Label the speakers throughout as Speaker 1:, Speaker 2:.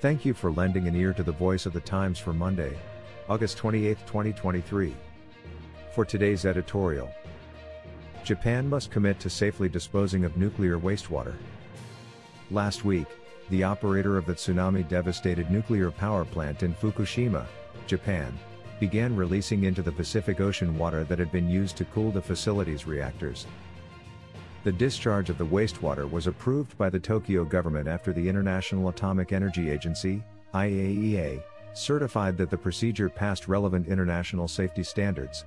Speaker 1: Thank you for lending an ear to the voice of the Times for Monday, August 28, 2023. For today's editorial, Japan must commit to safely disposing of nuclear wastewater. Last week, the operator of the tsunami devastated nuclear power plant in Fukushima, Japan, began releasing into the Pacific Ocean water that had been used to cool the facility's reactors. The discharge of the wastewater was approved by the Tokyo government after the International Atomic Energy Agency, IAEA, certified that the procedure passed relevant international safety standards.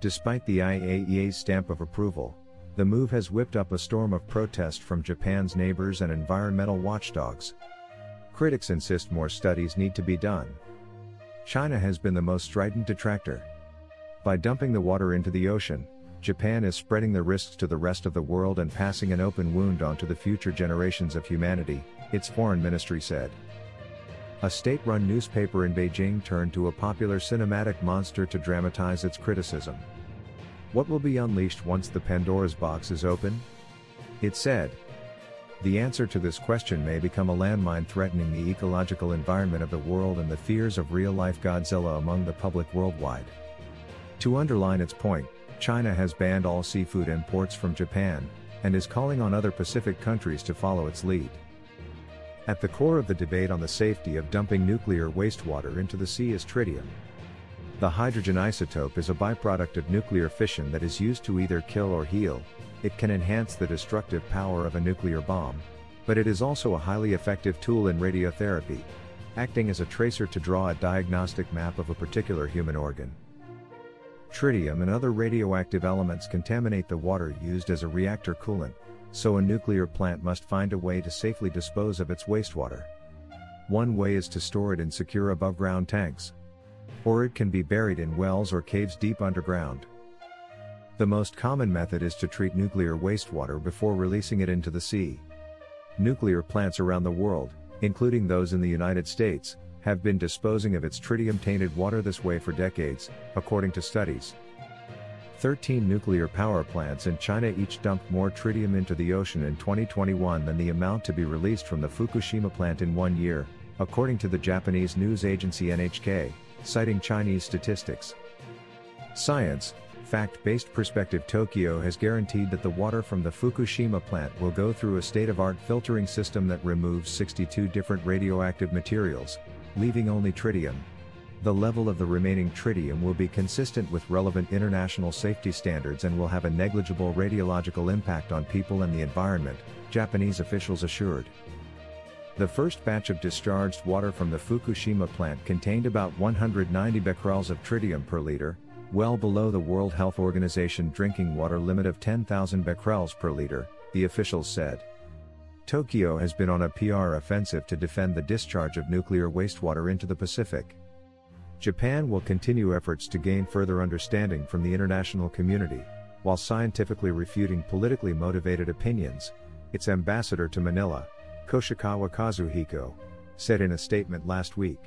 Speaker 1: Despite the IAEA's stamp of approval, the move has whipped up a storm of protest from Japan's neighbors and environmental watchdogs. Critics insist more studies need to be done. China has been the most strident detractor. By dumping the water into the ocean, Japan is spreading the risks to the rest of the world and passing an open wound onto the future generations of humanity, its foreign ministry said. A state run newspaper in Beijing turned to a popular cinematic monster to dramatize its criticism. What will be unleashed once the Pandora's box is open? It said. The answer to this question may become a landmine threatening the ecological environment of the world and the fears of real life Godzilla among the public worldwide. To underline its point, China has banned all seafood imports from Japan, and is calling on other Pacific countries to follow its lead. At the core of the debate on the safety of dumping nuclear wastewater into the sea is tritium. The hydrogen isotope is a byproduct of nuclear fission that is used to either kill or heal, it can enhance the destructive power of a nuclear bomb, but it is also a highly effective tool in radiotherapy, acting as a tracer to draw a diagnostic map of a particular human organ tritium and other radioactive elements contaminate the water used as a reactor coolant, so a nuclear plant must find a way to safely dispose of its wastewater. One way is to store it in secure above ground tanks. Or it can be buried in wells or caves deep underground. The most common method is to treat nuclear wastewater before releasing it into the sea. Nuclear plants around the world, including those in the United States, have been disposing of its tritium tainted water this way for decades, according to studies. 13 nuclear power plants in China each dumped more tritium into the ocean in 2021 than the amount to be released from the Fukushima plant in one year, according to the Japanese news agency NHK, citing Chinese statistics. Science, fact-based perspective Tokyo has guaranteed that the water from the Fukushima plant will go through a state-of-art filtering system that removes 62 different radioactive materials, leaving only tritium. The level of the remaining tritium will be consistent with relevant international safety standards and will have a negligible radiological impact on people and the environment, Japanese officials assured. The first batch of discharged water from the Fukushima plant contained about 190 becquerels of tritium per liter, well below the World Health Organization drinking water limit of 10,000 becquerels per liter, the officials said. Tokyo has been on a PR offensive to defend the discharge of nuclear wastewater into the Pacific. Japan will continue efforts to gain further understanding from the international community, while scientifically refuting politically motivated opinions, its ambassador to Manila, Koshikawa Kazuhiko, said in a statement last week.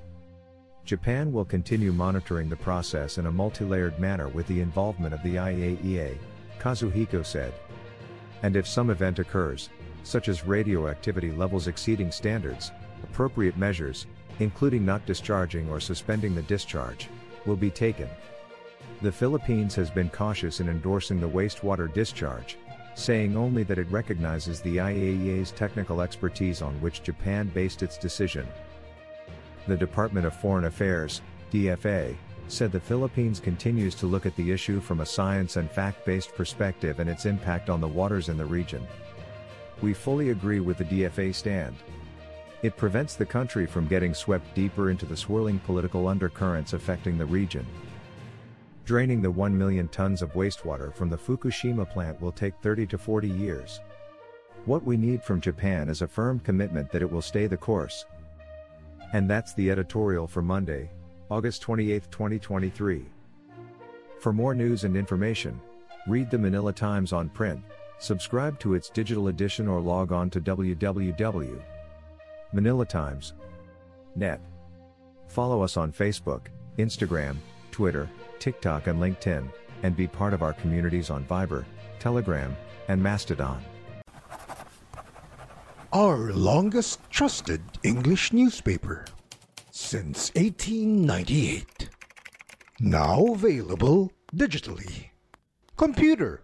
Speaker 1: Japan will continue monitoring the process in a multi-layered manner with the involvement of the IAEA, Kazuhiko said. And if some event occurs, such as radioactivity levels exceeding standards, appropriate measures, including not discharging or suspending the discharge, will be taken. The Philippines has been cautious in endorsing the wastewater discharge, saying only that it recognizes the IAEA's technical expertise on which Japan based its decision. The Department of Foreign Affairs, DFA, said the Philippines continues to look at the issue from a science and fact based perspective and its impact on the waters in the region. We fully agree with the DFA stand. It prevents the country from getting swept deeper into the swirling political undercurrents affecting the region. Draining the 1 million tons of wastewater from the Fukushima plant will take 30 to 40 years. What we need from Japan is a firm commitment that it will stay the course. And that's the editorial for Monday, August 28, 2023. For more news and information, read the Manila Times on print, subscribe to its digital edition or log on to www.manilatimes.net. Follow us on Facebook, Instagram, Twitter, TikTok and LinkedIn, and be part of our communities on Viber, Telegram, and Mastodon.
Speaker 2: Our longest trusted English newspaper since 1898. Now available digitally. Computer.